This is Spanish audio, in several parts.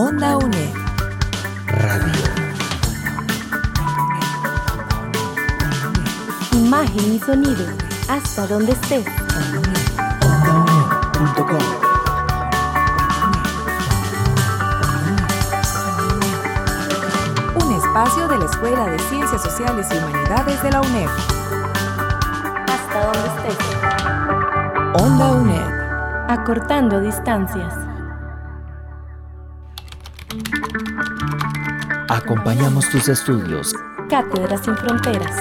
Onda UNED. Radio. Imagen y sonido. Hasta donde estés. OndaUNED.com. Un espacio de la Escuela de Ciencias Sociales y Humanidades de la UNED. Hasta donde estés. Onda UNED. Acortando distancias. Acompañamos tus estudios. Cátedras sin fronteras.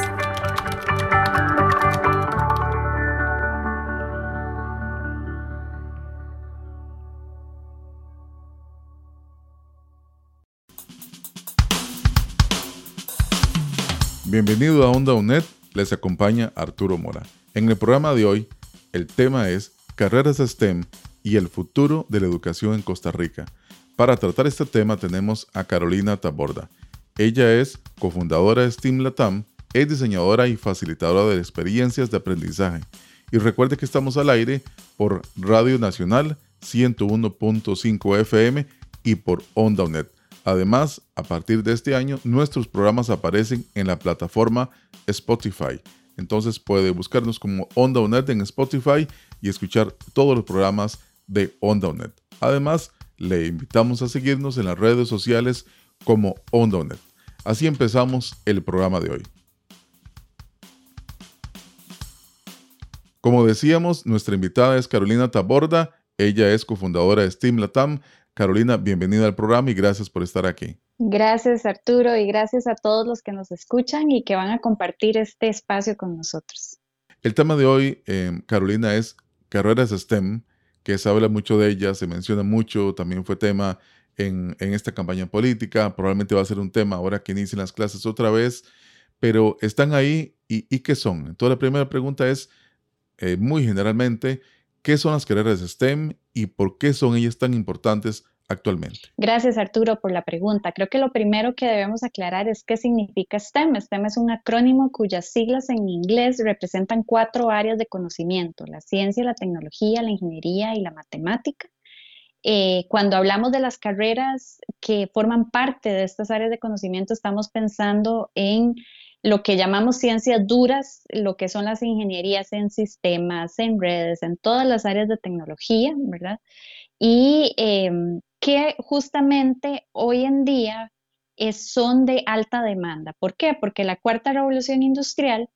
Bienvenido a Onda UNED, les acompaña Arturo Mora. En el programa de hoy, el tema es Carreras STEM y el futuro de la educación en Costa Rica. Para tratar este tema tenemos a Carolina Taborda. Ella es cofundadora de STEAM Latam, es diseñadora y facilitadora de experiencias de aprendizaje. Y recuerde que estamos al aire por Radio Nacional 101.5 FM y por Onda UNED. Además, a partir de este año, nuestros programas aparecen en la plataforma Spotify. Entonces puede buscarnos como Onda UNED en Spotify y escuchar todos los programas de Onda UNED. Además, le invitamos a seguirnos en las redes sociales como Onda UNED. Así empezamos el programa de hoy. Como decíamos, nuestra invitada es Carolina Taborda. Ella es cofundadora de Steam Latam. Carolina, bienvenida al programa y gracias por estar aquí. Gracias Arturo y gracias a todos los que nos escuchan y que van a compartir este espacio con nosotros. El tema de hoy, eh, Carolina, es carreras STEM, que se habla mucho de ellas, se menciona mucho, también fue tema en, esta campaña política, probablemente va a ser un tema ahora que inician las clases otra vez, pero están ahí y, y ¿qué son? Entonces la primera pregunta es, eh, muy generalmente, ¿qué son las carreras STEM y por qué son ellas tan importantes actualmente? Gracias Arturo por la pregunta. Creo que lo primero que debemos aclarar es qué significa STEM. STEM es un acrónimo cuyas siglas en inglés representan cuatro áreas de conocimiento, la ciencia, la tecnología, la ingeniería y la matemática. Eh, cuando hablamos de las carreras que forman parte de estas áreas de conocimiento, estamos pensando en lo que llamamos ciencias duras, lo que son las ingenierías en sistemas, en redes, en todas las áreas de tecnología, ¿verdad? Y eh, que justamente hoy en día es, son de alta demanda. ¿Por qué? Porque la cuarta revolución industrial,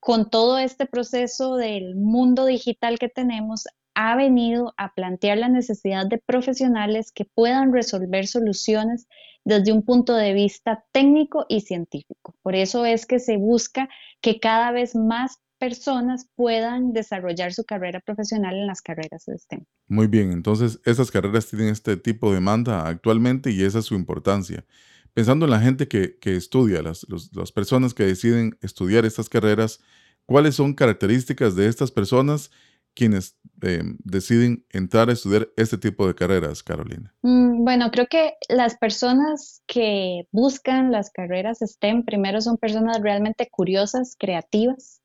con todo este proceso del mundo digital que tenemos, ha venido a plantear la necesidad de profesionales que puedan resolver soluciones desde un punto de vista técnico y científico. Por eso es que se busca que cada vez más personas puedan desarrollar su carrera profesional en las carreras de STEM. Muy bien, entonces esas carreras tienen este tipo de demanda actualmente y esa es su importancia. Pensando en la gente que, estudia, las, las personas que deciden estudiar estas carreras, ¿cuáles son características de estas personas quienes eh, deciden entrar a estudiar este tipo de carreras, Carolina? Mm, Bueno, creo que las personas que buscan las carreras STEM primero son personas realmente curiosas, creativas,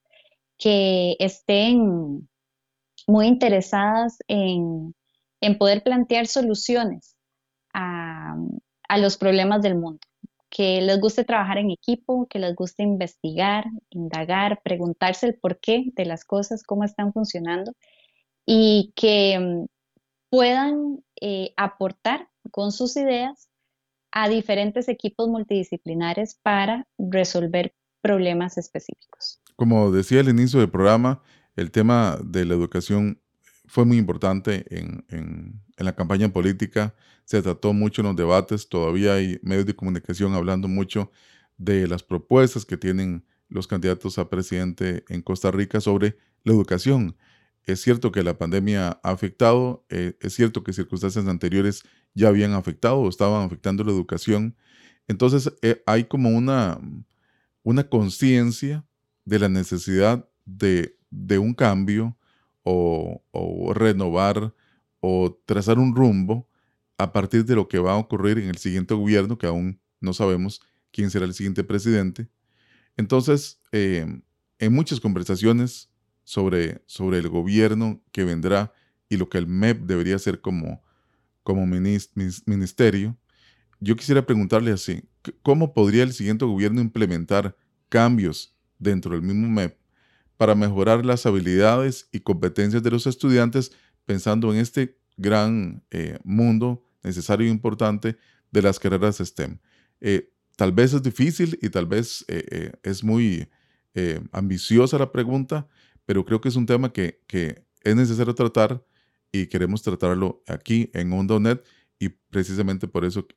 que estén muy interesadas en, en poder plantear soluciones a, a los problemas del mundo, que les guste trabajar en equipo, que les guste investigar, indagar, preguntarse el porqué de las cosas, cómo están funcionando y que mm, puedan eh, aportar con sus ideas a diferentes equipos multidisciplinares para resolver problemas específicos. Como decía al inicio del programa, el tema de la educación fue muy importante en, en- en la campaña política, se trató mucho en los debates, todavía hay medios de comunicación hablando mucho de las propuestas que tienen los candidatos a presidente en Costa Rica sobre la educación. Es cierto que la pandemia ha afectado, eh, es cierto que circunstancias anteriores ya habían afectado o estaban afectando la educación. Entonces eh, hay como una, una conciencia de la necesidad de, de un cambio o, o renovar o trazar un rumbo a partir de lo que va a ocurrir en el siguiente gobierno, que aún no sabemos quién será el siguiente presidente. Entonces, eh, en muchas conversaciones sobre, sobre el gobierno que vendrá y lo que el MEP debería ser como, como ministerio, yo quisiera preguntarle así, ¿cómo podría el siguiente gobierno implementar cambios dentro del mismo MEP para mejorar las habilidades y competencias de los estudiantes pensando en este gran eh, mundo necesario e importante de las carreras STEM? Eh, tal vez es difícil y tal vez eh, es muy ambiciosa la pregunta, pero creo que es un tema que, es necesario tratar y queremos tratarlo aquí en OndoNet y precisamente por eso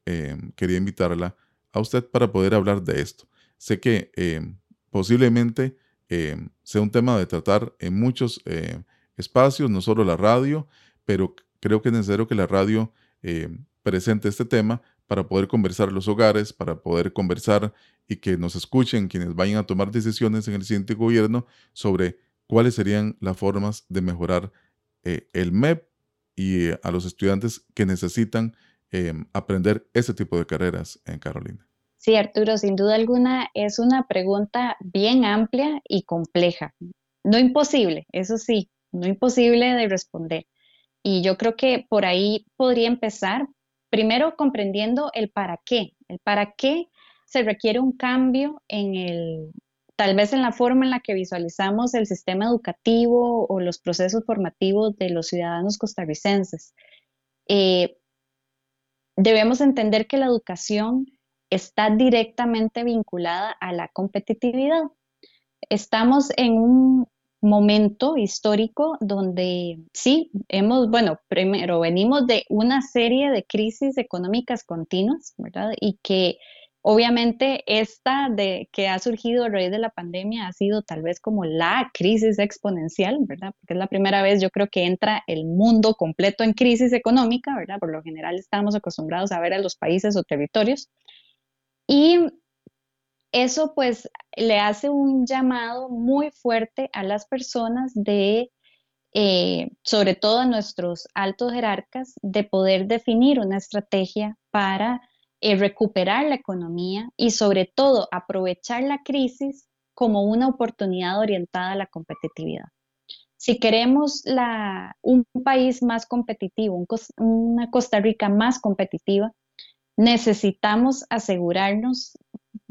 quería invitarla a usted para poder hablar de esto. Sé que posiblemente sea un tema de tratar en muchos espacios, no solo la radio, pero creo que es necesario que la radio eh, presente este tema para poder conversar los hogares, para poder conversar y que nos escuchen quienes vayan a tomar decisiones en el siguiente gobierno sobre cuáles serían las formas de mejorar el MEP y a los estudiantes que necesitan aprender ese tipo de carreras en Carolina. Sí, Arturo, sin duda alguna es una pregunta bien amplia y compleja. No imposible, eso sí, no imposible de responder. Y yo creo que por ahí podría empezar, primero comprendiendo el para qué, el para qué se requiere un cambio en el, tal vez en la forma en la que visualizamos el sistema educativo o los procesos formativos de los ciudadanos costarricenses. Eh, debemos entender que la educación está directamente vinculada a la competitividad. Estamos en un momento histórico donde sí, hemos, bueno, primero venimos de una serie de crisis económicas continuas, ¿verdad? Y que obviamente esta de que ha surgido a raíz de la pandemia ha sido tal vez como la crisis exponencial, ¿verdad? Porque es la primera vez yo creo que entra el mundo completo en crisis económica, ¿verdad? Por lo general estamos acostumbrados a ver a los países o territorios y eso pues le hace un llamado muy fuerte a las personas de, eh, sobre todo a nuestros altos jerarcas, de poder definir una estrategia para eh, recuperar la economía y sobre todo aprovechar la crisis como una oportunidad orientada a la competitividad. Si queremos un país más competitivo, una Costa Rica más competitiva, necesitamos asegurarnos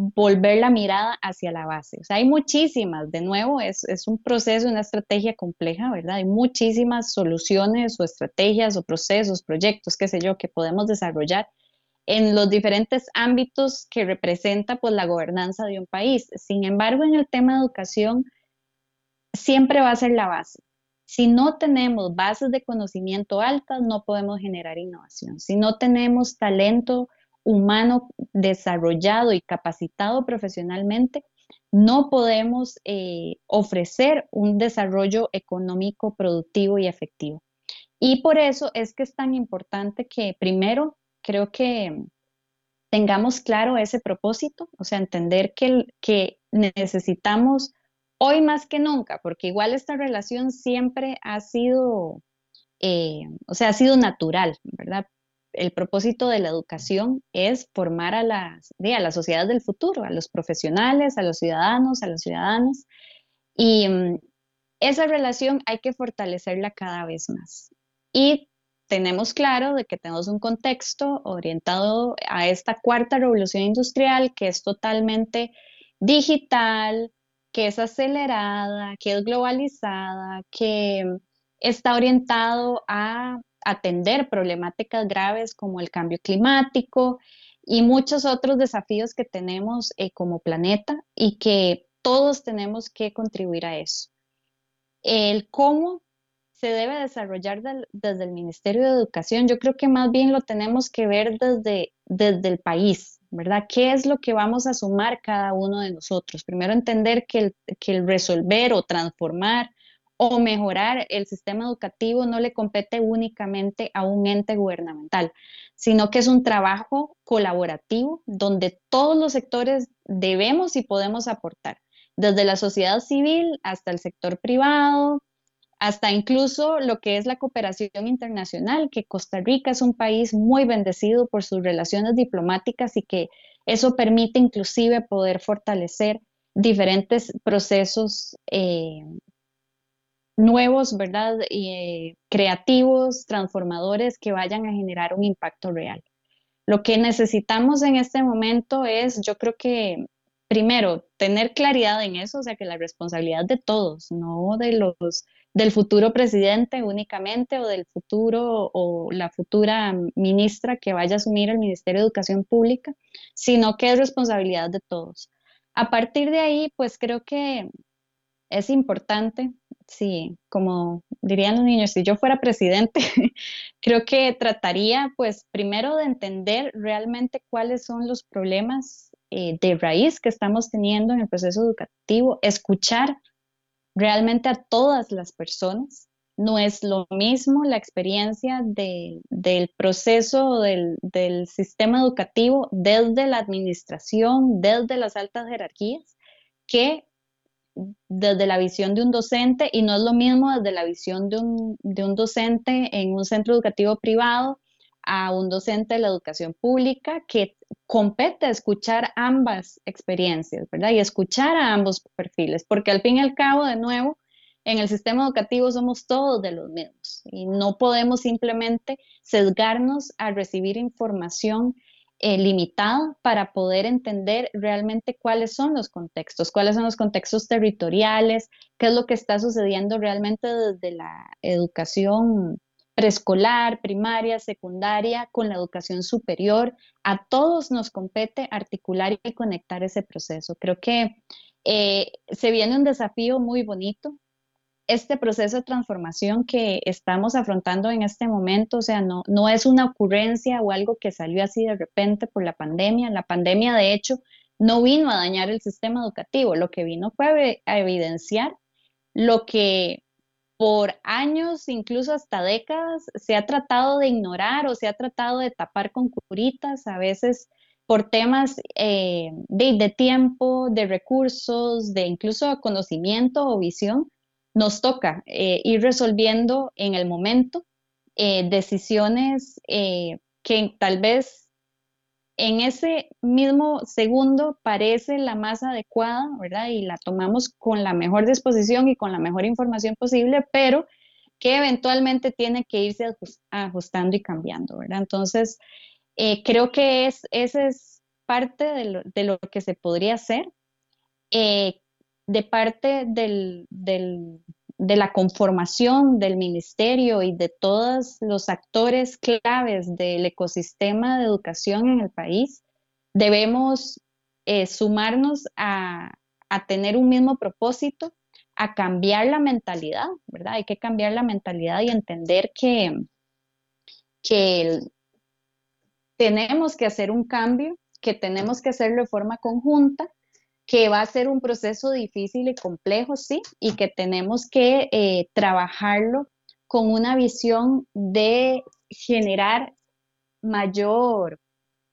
volver la mirada hacia la base. O sea, hay muchísimas, de nuevo, es, un proceso, una estrategia compleja, ¿verdad? Hay muchísimas soluciones o estrategias o procesos, proyectos, qué sé yo, que podemos desarrollar en los diferentes ámbitos que representa pues la gobernanza de un país. Sin embargo, en el tema de educación, siempre va a ser la base. Si no tenemos bases de conocimiento altas, no podemos generar innovación. Si no tenemos talento humano desarrollado y capacitado profesionalmente, no podemos eh, ofrecer un desarrollo económico productivo y efectivo. Y por eso es que es tan importante que primero creo que tengamos claro ese propósito, o sea, entender que, que necesitamos hoy más que nunca, porque igual esta relación siempre ha sido, eh, o sea, ha sido natural, ¿verdad? El propósito de la educación es formar a las, a las sociedades del futuro, a los profesionales, a los ciudadanos, a los ciudadanos. Y mm, esa relación hay que fortalecerla cada vez más. Y tenemos claro de que tenemos un contexto orientado a esta cuarta revolución industrial que es totalmente digital, que es acelerada, que es globalizada, que está orientado a atender problemáticas graves como el cambio climático y muchos otros desafíos que tenemos eh, como planeta y que todos tenemos que contribuir a eso. El cómo se debe desarrollar desde el Ministerio de Educación, yo creo que más bien lo tenemos que ver desde, desde el país, ¿verdad? ¿Qué es lo que vamos a sumar cada uno de nosotros? Primero entender que el, que el resolver o transformar o mejorar el sistema educativo no le compete únicamente a un ente gubernamental, sino que es un trabajo colaborativo donde todos los sectores debemos y podemos aportar, desde la sociedad civil hasta el sector privado, hasta incluso lo que es la cooperación internacional, que Costa Rica es un país muy bendecido por sus relaciones diplomáticas y que eso permite inclusive poder fortalecer diferentes procesos eh, nuevos, ¿verdad? Y, creativos, transformadores que vayan a generar un impacto real. Lo que necesitamos en este momento es, yo creo que primero, tener claridad en eso, o sea, que la responsabilidad de todos, no de los del futuro presidente únicamente o del futuro o la futura ministra que vaya a asumir el Ministerio de Educación Pública, sino que es responsabilidad de todos. A partir de ahí, pues creo que es importante, sí, como dirían los niños, si yo fuera presidente, creo que trataría, pues, primero de entender realmente cuáles son los problemas eh, de raíz que estamos teniendo en el proceso educativo, escuchar realmente a todas las personas. No es lo mismo la experiencia del proceso del, del sistema educativo desde la administración, desde las altas jerarquías, que desde la visión de un docente y no es lo mismo desde la visión de un, de un docente en un centro educativo privado a un docente de la educación pública que compete escuchar ambas experiencias, ¿verdad? Y escuchar a ambos perfiles, porque al fin y al cabo, de nuevo, en el sistema educativo somos todos de los mismos y no podemos simplemente sesgarnos a recibir información eh, limitada para poder entender realmente cuáles son los contextos, cuáles son los contextos territoriales, qué es lo que está sucediendo realmente desde la educación preescolar, primaria, secundaria, con la educación superior. A todos nos compete articular y conectar ese proceso. Creo que eh, se viene un desafío muy bonito. Este proceso de transformación que estamos afrontando en este momento, o sea, no, no es una ocurrencia o algo que salió así de repente por la pandemia. La pandemia, de hecho, no vino a dañar el sistema educativo, lo que vino fue a evidenciar lo que por años, incluso hasta décadas, se ha tratado de ignorar o se ha tratado de tapar con curitas, a veces por temas eh, de, tiempo, de recursos, de incluso conocimiento o visión, nos toca eh, ir resolviendo en el momento eh, decisiones que tal vez en ese mismo segundo parece la más adecuada, ¿verdad? Y la tomamos con la mejor disposición y con la mejor información posible, pero que eventualmente tiene que irse ajustando y cambiando, ¿verdad? Entonces, eh, creo que es, esa es parte de lo, que se podría hacer. Eh, de parte del, de la conformación del ministerio y de todos los actores claves del ecosistema de educación en el país, debemos eh, sumarnos a, tener un mismo propósito, a cambiar la mentalidad, ¿verdad? Hay que cambiar la mentalidad y entender que, que tenemos que hacer un cambio, que tenemos que hacerlo de forma conjunta que va a ser un proceso difícil y complejo, sí, y que tenemos que eh, trabajarlo con una visión de generar mayor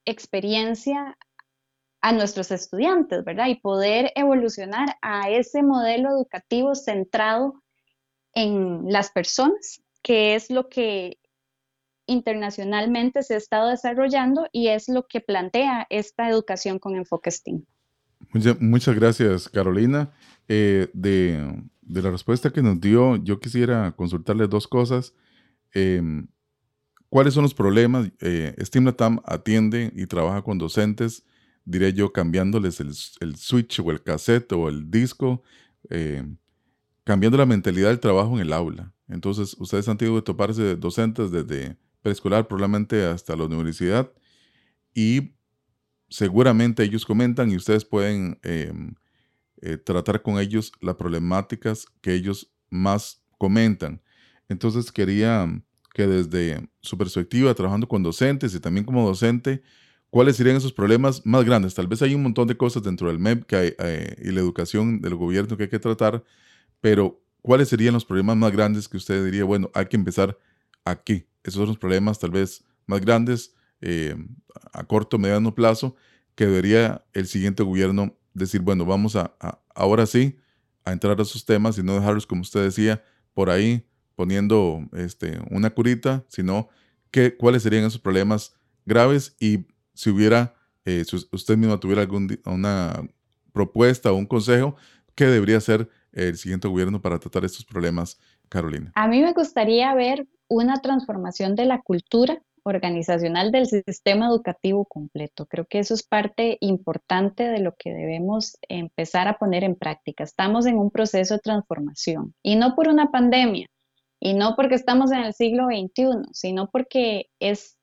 experiencia a nuestros estudiantes, ¿verdad? Y poder evolucionar a ese modelo educativo centrado en las personas, que es lo que internacionalmente se ha estado desarrollando y es lo que plantea esta educación con enfoque STEAM muchas gracias, Carolina. Eh, de, la respuesta que nos dio, yo quisiera consultarle dos cosas. Em, ¿Cuáles son los problemas? Eh, STEAM atiende y trabaja con docentes, diré yo, cambiándoles el, switch o el cassette o el disco, eh, cambiando la mentalidad del trabajo en el aula. Entonces, ustedes han tenido que toparse docentes desde preescolar, probablemente hasta la universidad, y seguramente ellos comentan y ustedes pueden em, eh, tratar con ellos las problemáticas que ellos más comentan. Entonces quería que desde su perspectiva, trabajando con docentes y también como docente, ¿cuáles serían esos problemas más grandes? Tal vez hay un montón de cosas dentro del MEP que hay, eh, y la educación del gobierno que hay que tratar, pero ¿cuáles serían los problemas más grandes que usted diría, bueno, hay que empezar aquí? Esos son los problemas tal vez más grandes eh, a corto mediano plazo que debería el siguiente gobierno decir, bueno, vamos a, ahora sí a entrar a esos temas y no dejarlos, como usted decía, por ahí poniendo este, una curita, sino que, cuáles serían esos problemas graves y si hubiera, eh, usted mismo tuviera alguna propuesta o un consejo, ¿qué debería hacer el siguiente gobierno para tratar estos problemas Carolina? A mí me gustaría ver una transformación de la cultura organizacional del sistema educativo completo. Creo que eso es parte importante de lo que debemos empezar a poner en práctica. Estamos en un proceso de transformación y no por una pandemia y no porque estamos en el siglo XXI, sino porque es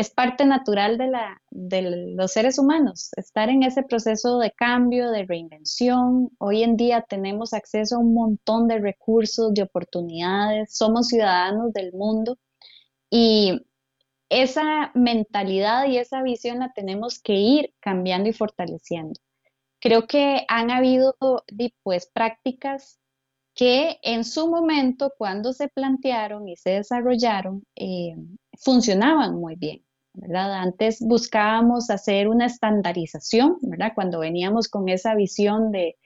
es parte natural de, la, de los seres humanos, estar en ese proceso de cambio, de reinvención. Hoy en día tenemos acceso a un montón de recursos, de oportunidades, somos ciudadanos del mundo y esa mentalidad y esa visión la tenemos que ir cambiando y fortaleciendo. Creo que han habido pues, prácticas que en su momento, cuando se plantearon y se desarrollaron, eh, funcionaban muy bien. Antes buscábamos hacer una estandarización, ¿verdad? Cuando veníamos con esa visión de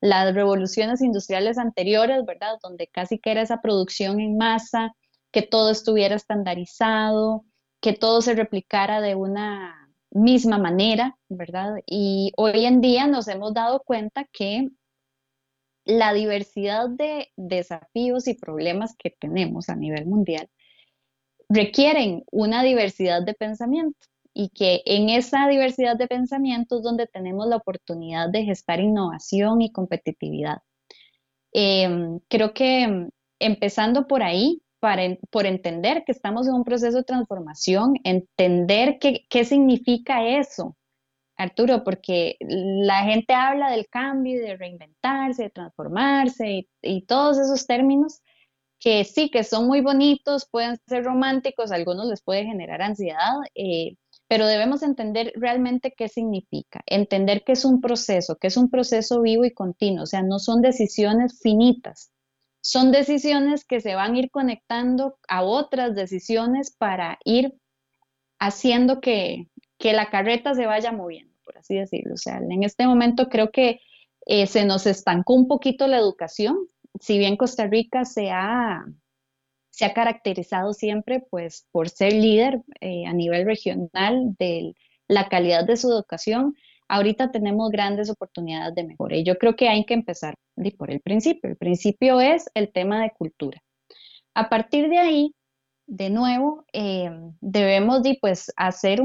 las revoluciones industriales anteriores, ¿verdad? Donde casi que era esa producción en masa, que todo estuviera estandarizado, que todo se replicara de una misma manera, ¿verdad? Y hoy en día nos hemos dado cuenta que la diversidad de desafíos y problemas que tenemos a nivel mundial requieren una diversidad de pensamiento y que en esa diversidad de pensamiento es donde tenemos la oportunidad de gestar innovación y competitividad. Em, creo que em, empezando por ahí, para, por entender que estamos en un proceso de transformación, entender qué, significa eso, Arturo, porque la gente habla del cambio, de reinventarse, de transformarse y, y todos esos términos, que sí, que son muy bonitos, pueden ser románticos, algunos les puede generar ansiedad, eh, pero debemos entender realmente qué significa, entender que es un proceso, que es un proceso vivo y continuo, o sea, no son decisiones finitas, son decisiones que se van a ir conectando a otras decisiones para ir haciendo que, que la carreta se vaya moviendo, por así decirlo. O sea, en este momento creo que eh, se nos estancó un poquito la educación, si bien Costa Rica se ha, se ha caracterizado siempre pues, por ser líder eh, a nivel regional de la calidad de su educación, ahorita tenemos grandes oportunidades de mejora. Y yo creo que hay que empezar por el principio. El principio es el tema de cultura. A partir de ahí, de nuevo, eh, debemos de, pues, hacer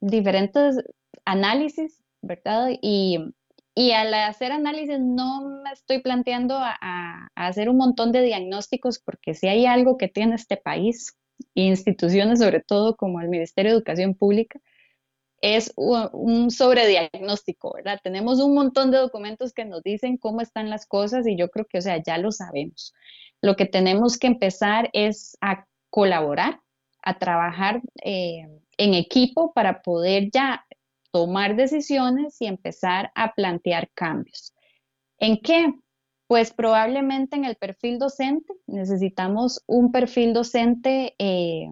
diferentes análisis, ¿verdad? Y y al hacer análisis no me estoy planteando a, hacer un montón de diagnósticos porque si hay algo que tiene este país, instituciones sobre todo como el Ministerio de Educación Pública, es un, sobrediagnóstico, ¿verdad? Tenemos un montón de documentos que nos dicen cómo están las cosas y yo creo que, o sea, ya lo sabemos. Lo que tenemos que empezar es a colaborar, a trabajar eh, en equipo para poder ya tomar decisiones y empezar a plantear cambios. ¿En qué? Pues probablemente en el perfil docente. Necesitamos un perfil docente eh,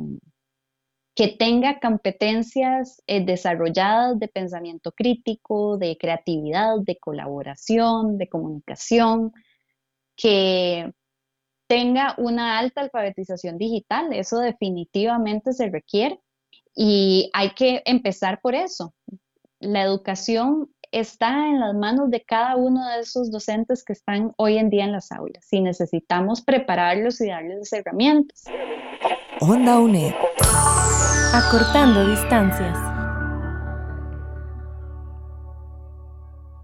que tenga competencias eh, desarrolladas de pensamiento crítico, de creatividad, de colaboración, de comunicación, que tenga una alta alfabetización digital. Eso definitivamente se requiere y hay que empezar por eso la educación está en las manos de cada uno de esos docentes que están hoy en día en las aulas y necesitamos prepararlos y darles herramientas. Onda UNED. Acortando distancias.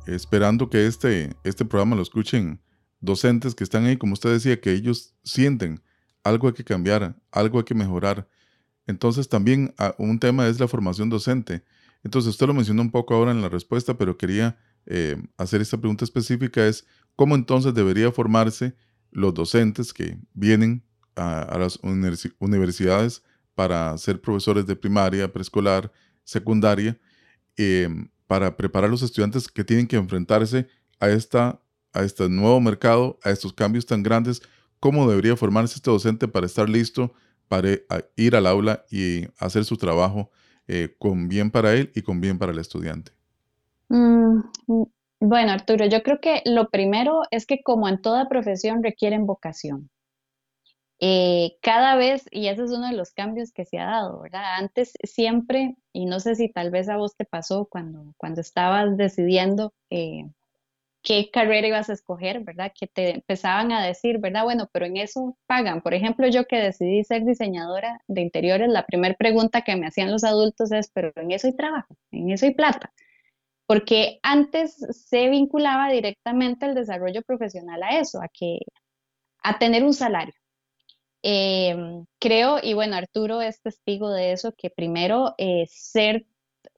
Esperando que este, este programa lo escuchen docentes que están ahí, como usted decía, que ellos sienten algo hay que cambiar, algo hay que mejorar. Entonces también ah, un tema es la formación docente entonces, usted lo mencionó un poco ahora en la respuesta, pero quería eh, hacer esta pregunta específica, es cómo entonces debería formarse los docentes que vienen a, las universidades para ser profesores de primaria, preescolar, secundaria, em, para preparar a los estudiantes que tienen que enfrentarse a, esta, a este nuevo mercado, a estos cambios tan grandes, cómo debería formarse este docente para estar listo para ir al aula y hacer su trabajo eh, con bien para él y con bien para el estudiante? Mm, mm, bueno, Arturo, yo creo que lo primero es que como en toda profesión requieren vocación. Eh, cada vez, y ese es uno de los cambios que se ha dado, ¿verdad? Antes siempre, y no sé si tal vez a vos te pasó cuando, cuando estabas decidiendo eh, qué carrera ibas a escoger, ¿verdad? Que te empezaban a decir, ¿verdad? Bueno, pero en eso pagan. Por ejemplo, yo que decidí ser diseñadora de interiores, la primera pregunta que me hacían los adultos es, pero en eso hay trabajo, en eso hay plata. Porque antes se vinculaba directamente el desarrollo profesional a eso, a que a tener un salario. Em, creo, y bueno, Arturo es testigo de eso, que primero eh, ser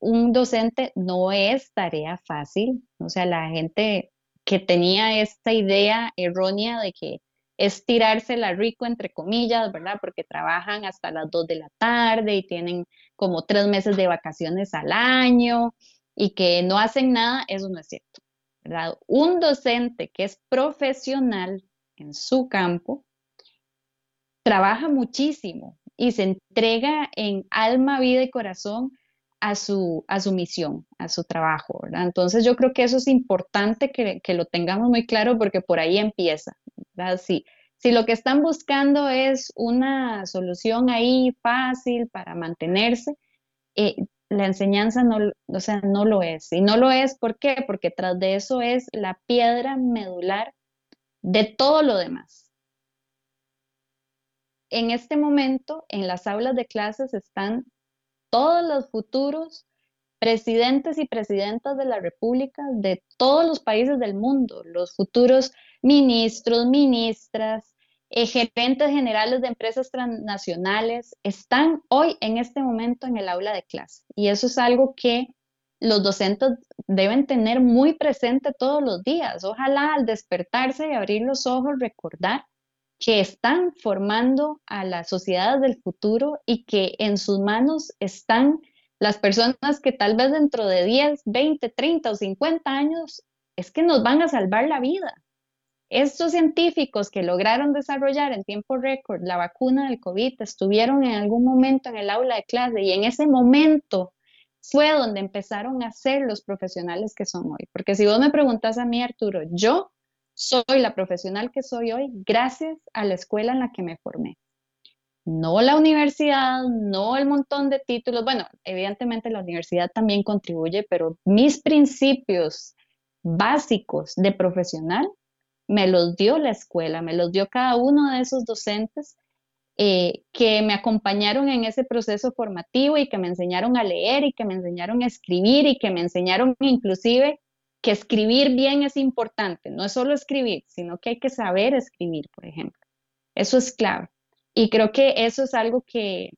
un docente no es tarea fácil. O sea, la gente que tenía esta idea errónea de que es tirársela rico, entre comillas, ¿verdad? Porque trabajan hasta las 2 de la tarde y tienen como tres meses de vacaciones al año y que no hacen nada, eso no es cierto, ¿verdad? Un docente que es profesional en su campo trabaja muchísimo y se entrega en alma, vida y corazón a su, a su misión, a su trabajo. Entonces yo creo que eso es importante que, que lo tengamos muy claro porque por ahí empieza. Si, si lo que están buscando es una solución ahí fácil para mantenerse, eh, la enseñanza no, o sea, no lo es. Y no lo es, ¿por qué? Porque tras de eso es la piedra medular de todo lo demás. En este momento, en las aulas de clases están todos los futuros presidentes y presidentas de la República de todos los países del mundo, los futuros ministros, ministras, eh, gerentes generales de empresas transnacionales, están hoy en este momento en el aula de clase. Y eso es algo que los docentes deben tener muy presente todos los días. Ojalá al despertarse y abrir los ojos recordar que están formando a las sociedades del futuro y que en sus manos están las personas que tal vez dentro de 10, 20, 30 o 50 años es que nos van a salvar la vida. Estos científicos que lograron desarrollar en tiempo récord la vacuna del COVID estuvieron en algún momento en el aula de clase y en ese momento fue donde empezaron a ser los profesionales que son hoy. Porque si vos me preguntas a mí, Arturo, yo soy la profesional que soy hoy gracias a la escuela en la que me formé. No la universidad, no el montón de títulos. Bueno, evidentemente la universidad también contribuye, pero mis principios básicos de profesional me los dio la escuela, me los dio cada uno de esos docentes eh, que me acompañaron en ese proceso formativo y que me enseñaron a leer y que me enseñaron a escribir y que me enseñaron inclusive que escribir bien es importante, no es solo escribir, sino que hay que saber escribir, por ejemplo. Eso es clave. Y creo que eso es algo que,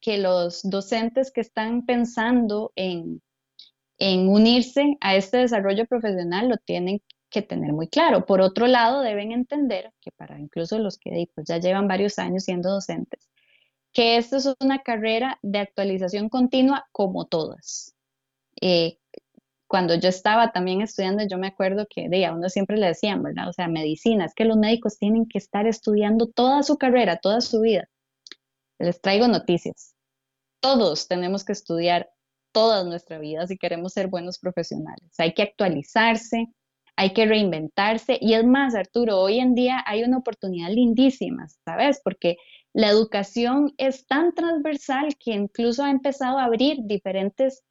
que los docentes que están pensando en, en unirse a este desarrollo profesional lo tienen que tener muy claro. Por otro lado, deben entender que para incluso los que pues, ya llevan varios años siendo docentes, que esto es una carrera de actualización continua como todas. Eh, cuando yo estaba también estudiando, yo me acuerdo que de a uno siempre le decían, ¿verdad? O sea, medicina, es que los médicos tienen que estar estudiando toda su carrera, toda su vida. Les traigo noticias. Todos tenemos que estudiar toda nuestra vida si queremos ser buenos profesionales. Hay que actualizarse, hay que reinventarse. Y es más, Arturo, hoy en día hay una oportunidad lindísima, ¿sabes? Porque la educación es tan transversal que incluso ha empezado a abrir diferentes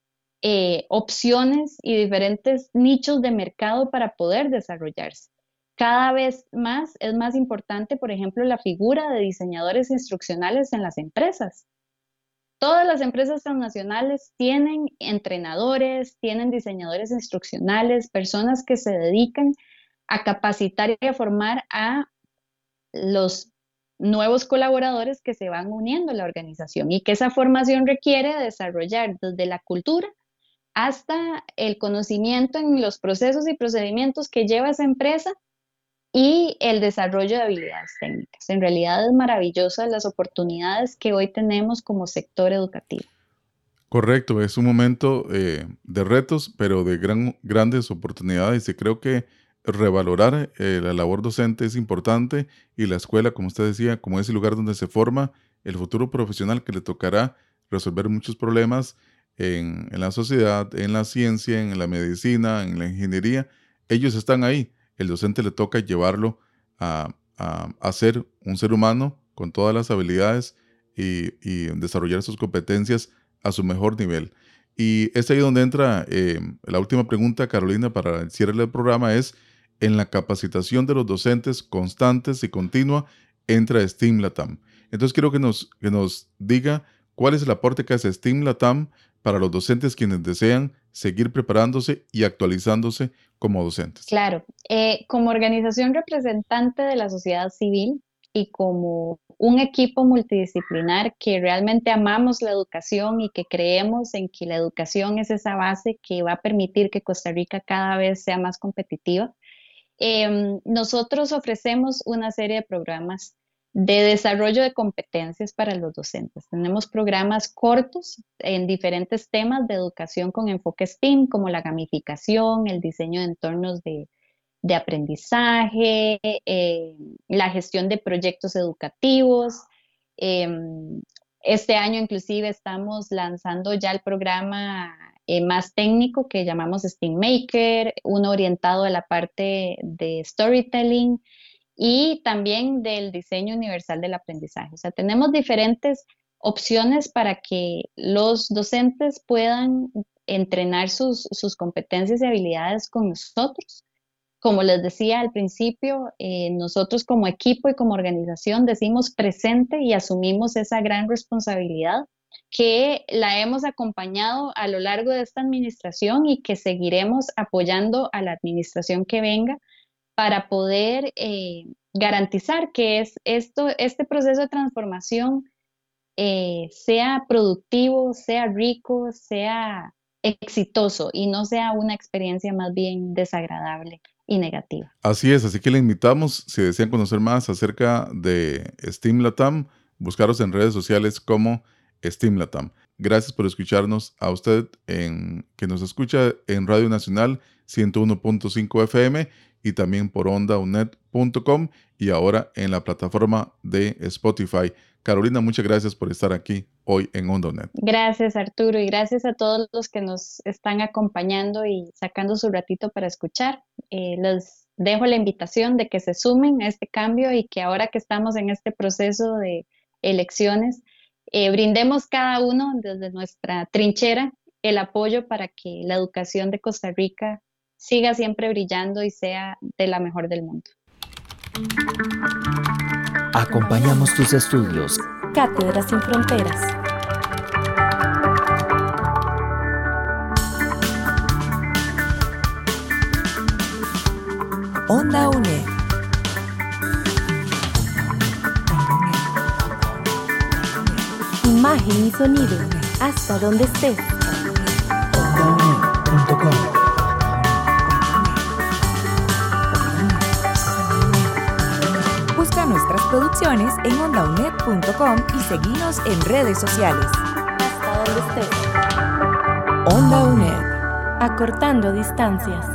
eh, opciones y diferentes nichos de mercado para poder desarrollarse. Cada vez más es más importante, por ejemplo, la figura de diseñadores instruccionales en las empresas. Todas las empresas transnacionales tienen entrenadores, tienen diseñadores instruccionales, personas que se dedican a capacitar y a formar a los nuevos colaboradores que se van uniendo a la organización y que esa formación requiere desarrollar desde la cultura hasta el conocimiento en los procesos y procedimientos que lleva esa empresa y el desarrollo de habilidades técnicas. En realidad es maravillosa las oportunidades que hoy tenemos como sector educativo. Correcto, es un momento eh, de retos, pero de gran, grandes oportunidades y creo que revalorar eh, la labor docente es importante y la escuela, como usted decía, como es el lugar donde se forma el futuro profesional que le tocará resolver muchos problemas en, la sociedad, en la ciencia, en la medicina, en la ingeniería, ellos están ahí. El docente le toca llevarlo a, a, ser un ser humano con todas las habilidades y, desarrollar sus competencias a su mejor nivel. Y es ahí donde entra eh, la última pregunta, Carolina, para el cierre del programa, es en la capacitación de los docentes constantes y continua entra STEAM Latam. Entonces quiero que nos, que nos diga cuál es el aporte que hace STEAM Latam para los docentes quienes desean seguir preparándose y actualizándose como docentes. Claro, eh, como organización representante de la sociedad civil y como un equipo multidisciplinar que realmente amamos la educación y que creemos en que la educación es esa base que va a permitir que Costa Rica cada vez sea más competitiva. Em, nosotros ofrecemos una serie de programas de desarrollo de competencias para los docentes. Tenemos programas cortos en diferentes temas de educación con enfoque STEAM, como la gamificación, el diseño de entornos de, aprendizaje, eh, la gestión de proyectos educativos. Em, este año inclusive estamos lanzando ya el programa eh, más técnico que llamamos STEAM Maker, uno orientado a la parte de storytelling y también del diseño universal del aprendizaje. O sea, tenemos diferentes opciones para que los docentes puedan entrenar sus, competencias y habilidades con nosotros. Como les decía al principio, eh, nosotros como equipo y como organización decimos presente y asumimos esa gran responsabilidad que la hemos acompañado a lo largo de esta administración y que seguiremos apoyando a la administración que venga para poder eh, garantizar que es esto, este proceso de transformación eh, sea productivo, sea rico, sea exitoso y no sea una experiencia más bien desagradable y negativa. Así es, así que le invitamos, si desean conocer más acerca de Steam Latam, buscaros en redes sociales como Steam Latam. Gracias por escucharnos a usted en, que nos escucha en Radio Nacional 101.5 FM y también por ondaunet.com y ahora en la plataforma de Spotify. Carolina, muchas gracias por estar aquí hoy en OndaNet. Gracias Arturo y gracias a todos los que nos están acompañando y sacando su ratito para escuchar. Eh, les dejo la invitación de que se sumen a este cambio y que ahora que estamos en este proceso de elecciones, eh, brindemos cada uno desde nuestra trinchera el apoyo para que la educación de Costa Rica siga siempre brillando y sea de la mejor del mundo. Acompañamos tus estudios. Cátedras sin Fronteras. Onda UNED. Imagen y sonido. Hasta donde estés. Producciones en ondaunet.com y seguimos en redes sociales. Hasta donde estés. Onda UNED. Acortando distancias.